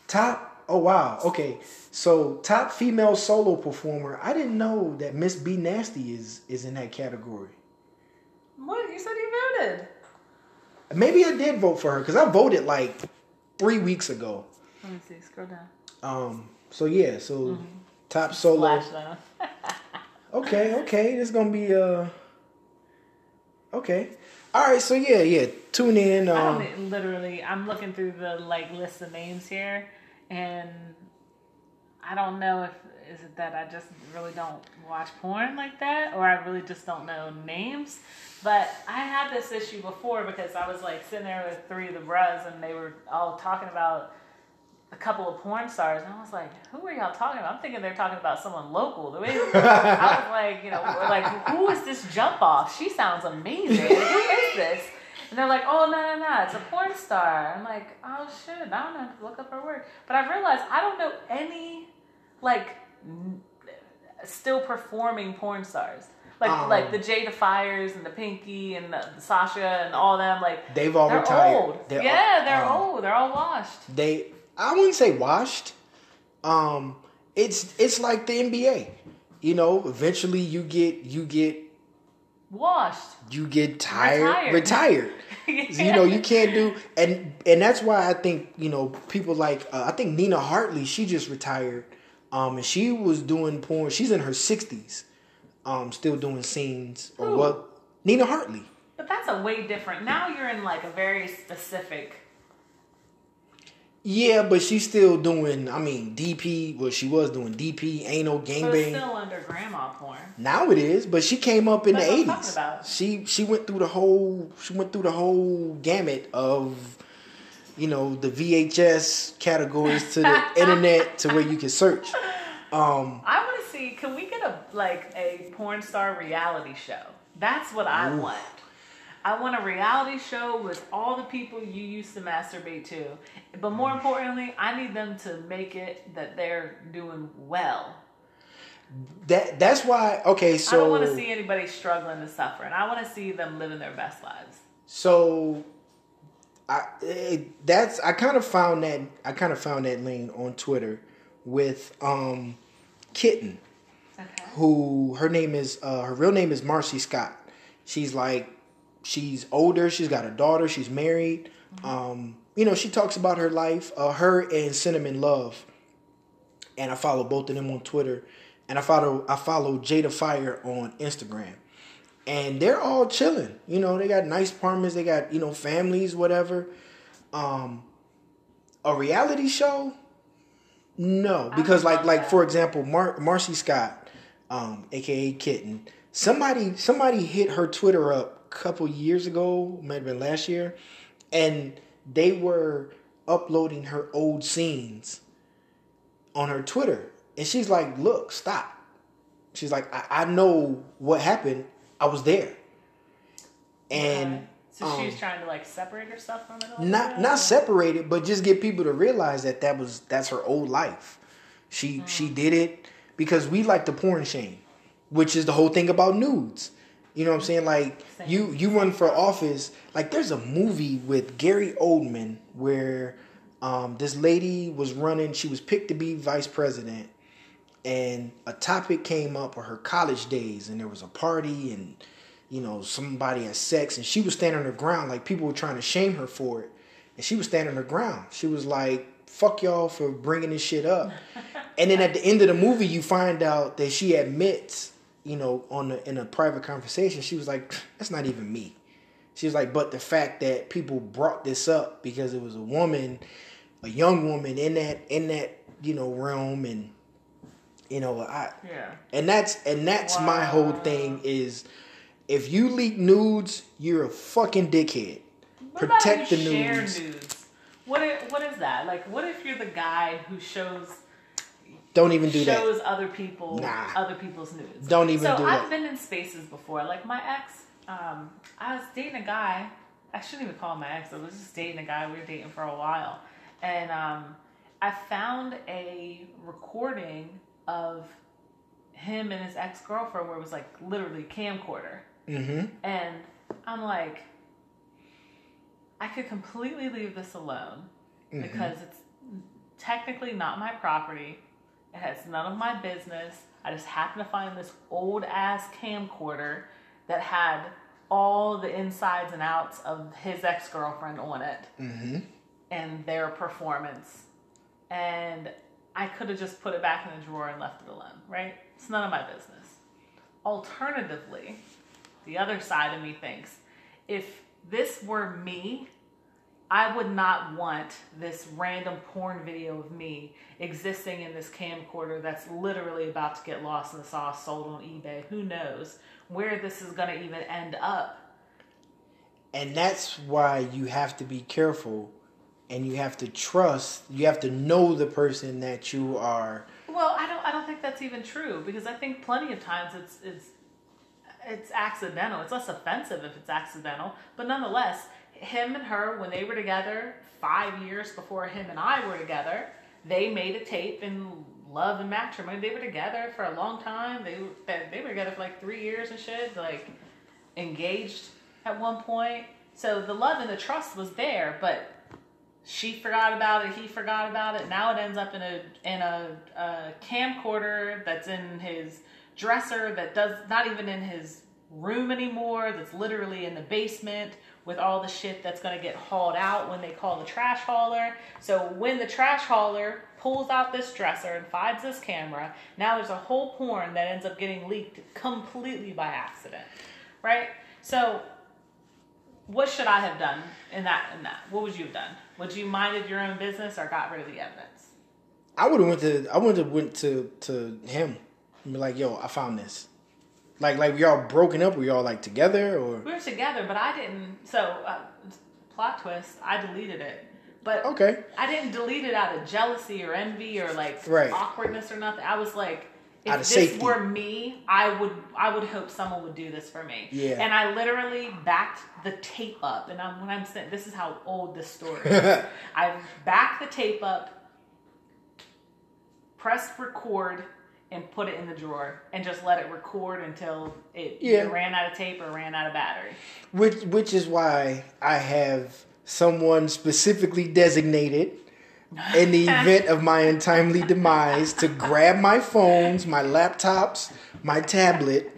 top. Oh wow. Okay, so top female solo performer. I didn't know that Miss B Nasty is is in that category. What you said you voted? Maybe I did vote for her because I voted like three weeks ago. Let me see. Scroll down. Um. So yeah. So top solo. Okay, okay. This gonna be uh Okay. Alright, so yeah, yeah. Tune in. I Um don't literally. I'm looking through the like list of names here, and I don't know if is it that I just really don't watch porn like that, or I really just don't know names. But I had this issue before because I was like sitting there with three of the bros, and they were all talking about a couple of porn stars, and I was like, "Who are y'all talking about?" I'm thinking they're talking about someone local. The way I was like, you know, like who is this jump off? She sounds amazing. Who is this? And they're like, "Oh no, no, no, it's a porn star." I'm like, "Oh shit, I don't know. have to Look up her work." But I realized I don't know any like still performing porn stars. Like Um, like the Jada Fires and the Pinky and the, the Sasha and all them. Like they've all they're retired. old. They're- yeah, they're um, old. They're all washed. They I wouldn't say washed. Um it's it's like the NBA. You know, eventually you get you get Washed. you get tired Retired. retired. you know you can't do and and that's why i think you know people like uh, i think nina hartley she just retired um and she was doing porn she's in her 60s um still doing scenes or Who? what nina hartley But that's a way different. Now you're in like a very specific. yeah but she's still doing i mean dp well she was doing dp anal But gangbang still under grandma porn. now it is but she came up in That's the what I'm talking 80s she she went through the whole she went through the whole gamut of you know the vhs categories to the internet to where you can search um I want to see. Can we get a like a porn star reality show? That's what I Ooh. want. I want a reality show with all the people you used to masturbate to. But more importantly, I need them to make it that they're doing well. That that's why. Okay, so I don't want to see anybody struggling to suffer and suffering. I want to see them living their best lives. So, I it, that's I kind of found that I kind of found that lane on Twitter with um, Kitten, Okay. who her name is uh, her real name is Marcy Scott. She's like she's older. She's got a daughter. She's married. Um, you know, she talks about her life. Uh, her and Cinnamon Love, and I follow both of them on Twitter, and I follow I follow Jada Fire on Instagram, and they're all chilling. You know, they got nice apartments. They got you know families, whatever. Um, a reality show, no, because like like that. for example, Mar- Marcy Scott, um, aka Kitten. Somebody somebody hit her Twitter up a couple years ago, might have been last year, and they were uploading her old scenes on her Twitter, and she's like, "Look, stop." She's like, "I, I know what happened. I was there." And so she was um, trying to like separate herself from it. not not separated, but just get people to realize that that was that's her old life. She she did it because we like the porn shame, which is the whole thing about nudes. You know what I'm saying? Like Same. you you run for office. Like there's a movie with Gary Oldman where um, this lady was running. She was picked to be vice president, and a topic came up of her college days, and there was a party, and you know somebody had sex, and she was standing on her ground, like people were trying to shame her for it, and she was standing on her ground. She was like, "Fuck y'all for bringing this shit up," and then at the end of the movie, you find out that she admits, you know, on the, in a private conversation, she was like, "That's not even me." She was like, "But the fact that people brought this up because it was a woman." a young woman in that in that you know realm and you know what I Yeah. and that's and that's my whole thing is if you leak nudes you're a fucking dickhead What protect the share nudes nudes? What if, what is that? Like, what if you're the guy who shows don't even do that shows other people Nah. other people's nudes? Don't even so do I've that. been in spaces before. Like my ex, um, I was dating a guy. I shouldn't even call him my ex. I was just dating a guy. We were dating for a while, and um, I found a recording of him and his ex girlfriend where it was like literally camcorder. mm-hmm And I'm like, I could completely leave this alone Mm-hmm. because it's technically not my property. It has none of my business. I just happened to find this old ass camcorder that had all the insides and outs of his ex girlfriend on it mm-hmm and their performance. And I could have just put it back in the drawer and left it alone, right? It's none of my business. Alternatively, the other side of me thinks if this were me, I would not want this random porn video of me existing in this camcorder that's literally about to get lost in the sauce, sold on eBay. Who knows where this is going to even end up? and that's why you have to be careful and you have to trust you have to know the person that you are Well, I don't. I don't think that's even true because I think plenty of times it's it's it's accidental. It's less offensive if it's accidental, but nonetheless, him and her when they were together five years before him and I were together, they made a tape in love and matrimony. They were together for a long time. They they they were together for like three years and shit. Like engaged at one point. So the love and the trust was there, but she forgot about it. He forgot about it. Now it ends up in a in a, a camcorder that's in his dresser that does not even in his room anymore. That's literally in the basement with all the shit that's gonna get hauled out when they call the trash hauler. So when the trash hauler pulls out this dresser and finds this camera, now there's a whole porn that ends up getting leaked completely by accident, right? So what should I have done in that? In that, what would you have done? Would you minded your own business or got rid of the evidence? I would have went to I would have went to to him and be like, "Yo, I found this." Like like we all broken up, we all like together or We were together, but I didn't. So, uh, plot twist: I deleted it, but okay. I didn't delete it out of jealousy or envy or like Right. awkwardness or nothing. I was like, if this safety. were me, I would I would hope someone would do this for me. Yeah. And I literally backed the tape up, and I'm, when I'm saying this is how old this story is. I backed the tape up, pressed record, and put it in the drawer, and just let it record until it Yeah. ran out of tape or ran out of battery. which which is why I have someone specifically designated in the event of my untimely demise to grab my phones, my laptops, my tablet,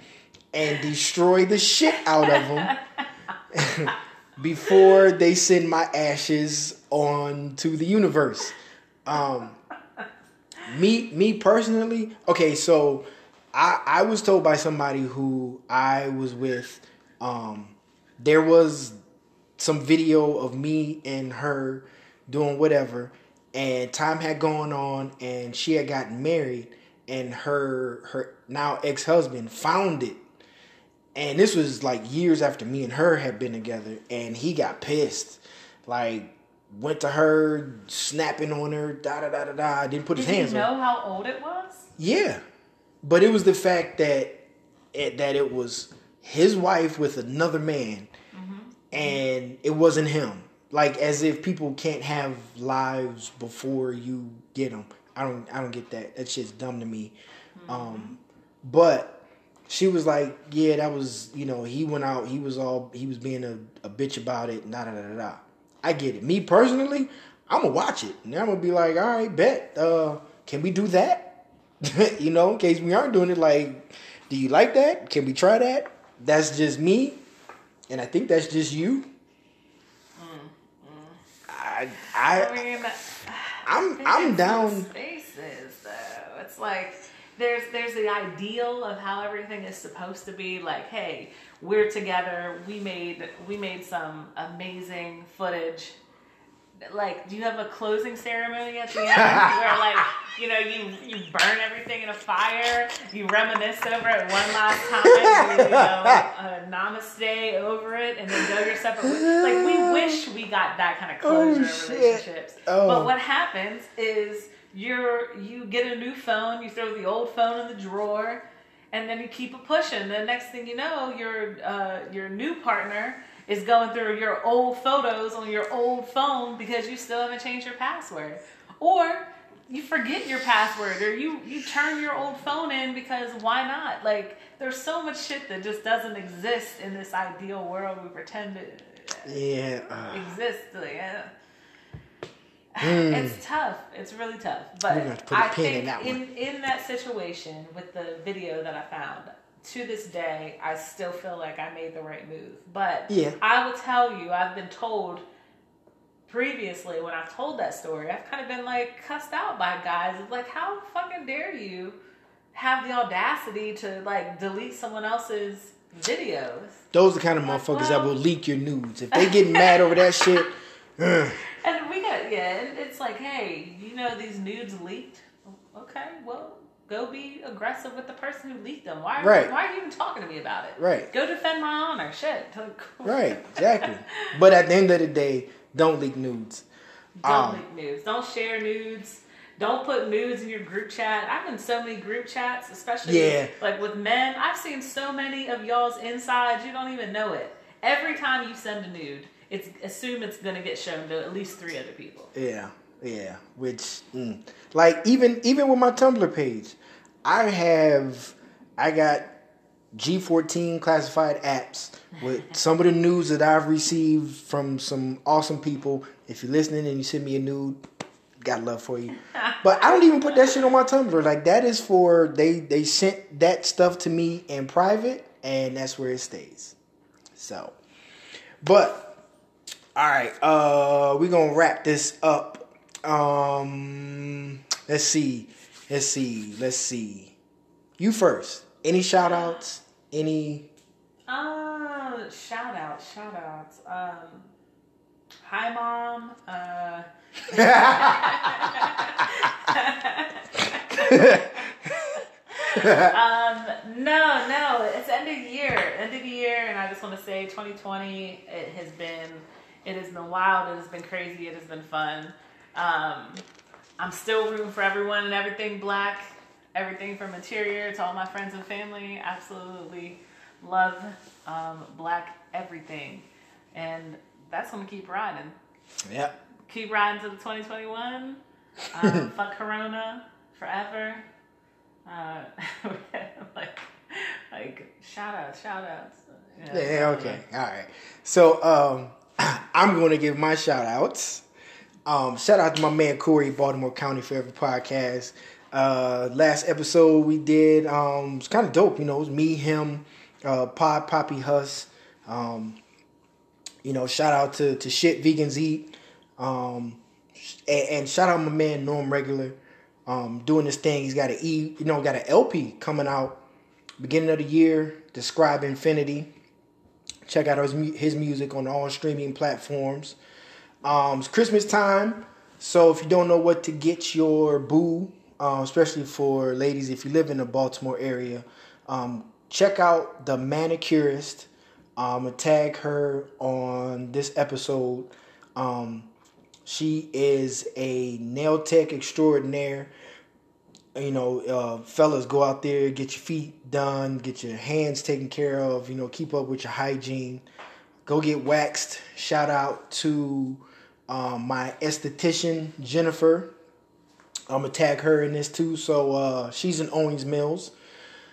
and destroy the shit out of them before they send my ashes on to the universe. Um, me me personally, okay, so I I was told by somebody who I was with, um, there was some video of me and her doing whatever, and time had gone on, and she had gotten married, and her her now ex husband found it, and this was like years after me and her had been together, and he got pissed, like went to her snapping on her, da da da da da, didn't put his Did you hands on. her. know how old it was? Yeah, but it was the fact that it, that it was his wife with another man, mm-hmm. and it wasn't him. Like as if people can't have lives before you get them. I don't. I don't get that. That shit's dumb to me. Um, but she was like, "Yeah, that was you know he went out. He was all he was being a, a bitch about it. Da da da da da." I get it. Me personally, I'm gonna watch it and I'm gonna be like, "All right, bet. Uh, can we do that? you know, in case we aren't doing it. Like, do you like that? Can we try that? That's just me, and I think that's just you. I I I mean, I'm I'm down. Spaces though, it's like there's there's the ideal of how everything is supposed to be. Like, hey, we're together. We made we made some amazing footage. Like, do you have a closing ceremony at the end where, like, you know, you you burn everything in a fire, you reminisce over it one last time, you, you know, uh, namaste over it, and then go your separate ways. Like, we wish we got that kind of closure Oh, relationships. Oh. But what happens is you're you get a new phone, you throw the old phone in the drawer, and then you keep it pushing. The next thing you know, your uh, your new partner is going through your old photos on your old phone because you still haven't changed your password, or you forget your password, or you you turn your old phone in because why not? Like there's so much shit that just doesn't exist in this ideal world we pretend it Yeah. uh, exists. Like, uh, Hmm. It's tough. It's really tough. But gonna have to put a I in think in, in that situation with the video that I found, to this day, I still feel like I made the right move. But Yeah. I will tell you, I've been told previously when I've told that story, I've kind of been like cussed out by guys. It's like, how fucking dare you have the audacity to like delete someone else's videos? Those are the kind of motherfuckers that will leak your nudes. If they get mad over that shit, ugh. And we got yeah, it's like, hey, you know these nudes leaked. Okay, well, go be aggressive with the person who leaked them. Why? Right. Why are you even talking to me about it? Right. Go defend my honor. Shit. right, exactly. But at the end of the day, don't leak nudes. Don't Um, leak nudes. Don't share nudes. Don't put nudes in your group chat. I'm in so many group chats, especially Yeah. like with men. I've seen so many of y'all's insides. You don't even know it. Every time you send a nude, it's assume it's gonna get shown to at least three other people. Yeah, yeah. Which, mm. like, even even with my Tumblr page, I have I got G14 classified apps with some of the news that I've received from some awesome people. If you're listening and you send me a nude, got love for you. But I don't even put that shit on my Tumblr. Like that is for they they sent that stuff to me in private, and that's where it stays. So, but all right, uh, we're gonna wrap this up. Um, let's see, let's see, let's see. You first. Any shout outs? Any? Uh, shout out, shout outs. Um, hi, mom. Uh, um, no, no, it's end of year, end of year, and I just want to say 2020, it has been, it has been wild, it has been crazy, it has been fun. Um, I'm still rooting for everyone and everything black. everything from interior to all my friends and family. Absolutely love um, black everything. And that's going to keep riding. Yep. Keep riding to the 2021. Um, fuck Corona forever. Uh, like, like shout outs, shout outs. Yeah, yeah, okay. All right. So um, I'm going to give my shout outs. Um, shout out to my man Corey, Baltimore County Forever Podcast. Uh, last episode we did um, it's kind of dope. You know, it was me, him, uh, Pod, Poppy, Huss. Um, you know, shout out to to shit vegans eat. Um, and, and shout out my man Norm Regular, um, doing this thing. He's got an E, you know, got an LP coming out beginning of the year. Describe Infinity. Check out his his music on all streaming platforms. Um, it's Christmas time, so if you don't know what to get your boo, uh, especially for ladies, if you live in the Baltimore area, um, check out the manicurist. Gonna tag her on this episode. Um, she is a nail tech extraordinaire. You know, uh, fellas, go out there, get your feet done, get your hands taken care of. You know, keep up with your hygiene. Go get waxed. Shout out to um, my esthetician Jennifer. I'm gonna tag her in this too. So uh, she's in Owings Mills.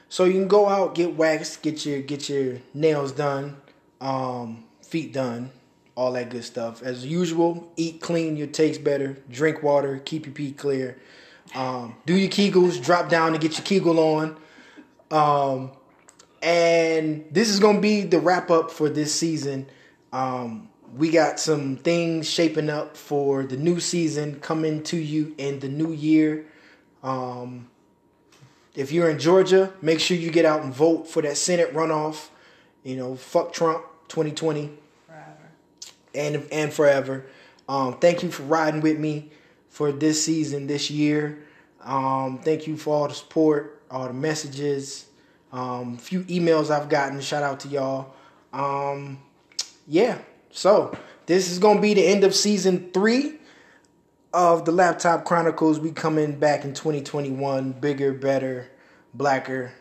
So you can go out, get waxed, get your get your nails done, um, feet done, all that good stuff. As usual, eat clean, your taste better. Drink water, keep your pee clear. Um, do your Kegels, drop down to get your Kegel on. Um, and this is gonna be the wrap up for this season. Um, we got some things shaping up for the new season coming to you in the new year. Um, if you're in Georgia, make sure you get out and vote for that Senate runoff. You know, fuck Trump 2020 Forever. and and forever. Um, thank you for riding with me for this season, this year. Um, thank you for all the support, all the messages, um, few emails I've gotten. Shout out to y'all. Um, yeah, so this is gonna be the end of season three of the Laptop Chronicles. We coming back in 2021, bigger, better, blacker,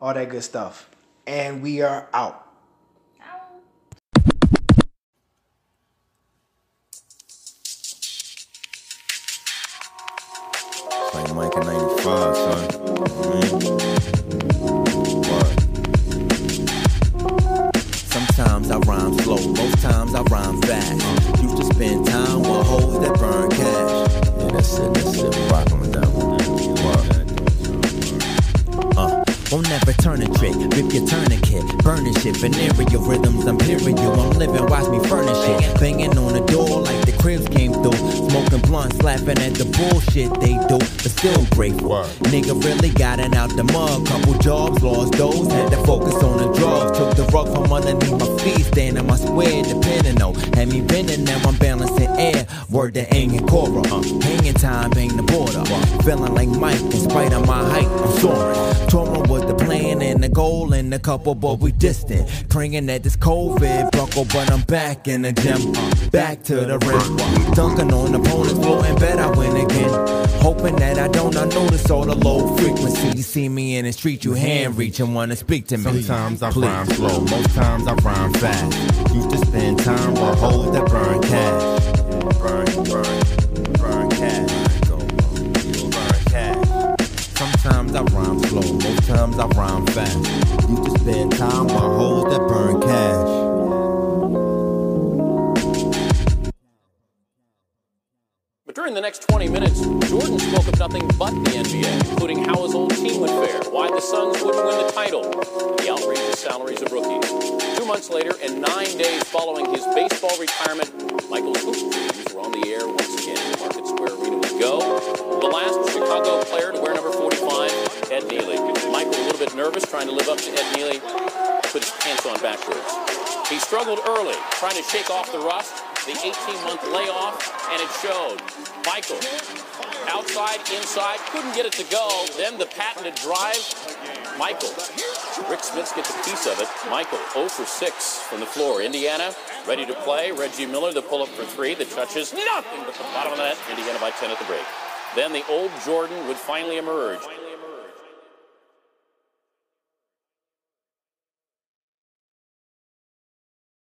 all that good stuff, and we are out. Like in 95, son. Man. I rhyme slow, most times I rhyme fast. Used to spend time with hoes that burn cash. Yeah, that's it, that's it. Rockin' with that one. Won't never turn a trick, rip your tourniquet, burning shit, venereal rhythms, I'm imperial, I'm living, watch me furnish it, banging on the door like the cribs came through, smoking blunts, laughing at the bullshit they do, but still grateful. Nigga really got it out the mud, couple jobs, lost those, had to focus on the drugs, took the rug from underneath my feet, stand in my square, depending on, had me bending, now I'm balancing air, word to Aang and Cora, uh, hanging time ain't the border, feeling like Mike, in spite of my height, I'm soaring, Torma was the plan and the goal and the couple, but we distant. Praying that this COVID buckle, but I'm back in the gym. Uh, back to the rim. Dunking on opponents, floating, bet I win again. Hoping that I don't, I notice all the low frequency. You see me in the street, you hand reach and wanna speak to me. Sometimes I Please. rhyme slow, most times I rhyme fast. Used to spend time with hoes that burn cash. Burn, burn, burn cash. Sometimes I rhyme slow, most times I rhyme fast. You to spend time on hoes that burn cash. During the next 20 minutes, Jordan spoke of nothing but the NBA, including how his old team would fare, why the Suns wouldn't win the title, the outrageous salaries of rookies. Two months later, and nine days following his baseball retirement, Michael's hoop dreams were on the air once again. The Market Square Arena would go. The last Chicago player to wear number 45, Ed Nealy. Michael a little bit nervous, trying to live up to Ed Nealy, put his pants on backwards. He struggled early, trying to shake off the rust, the 18-month layoff, and it showed. Michael, outside, inside, couldn't get it to go. Then the patented drive. Michael. Rik Smits gets a piece of it. Michael, 0 for 6 from the floor. Indiana, ready to play. Reggie Miller, the pull-up for three. The touches, nothing but the bottom of the net. Indiana by 10 at the break. Then the old Jordan would finally emerge.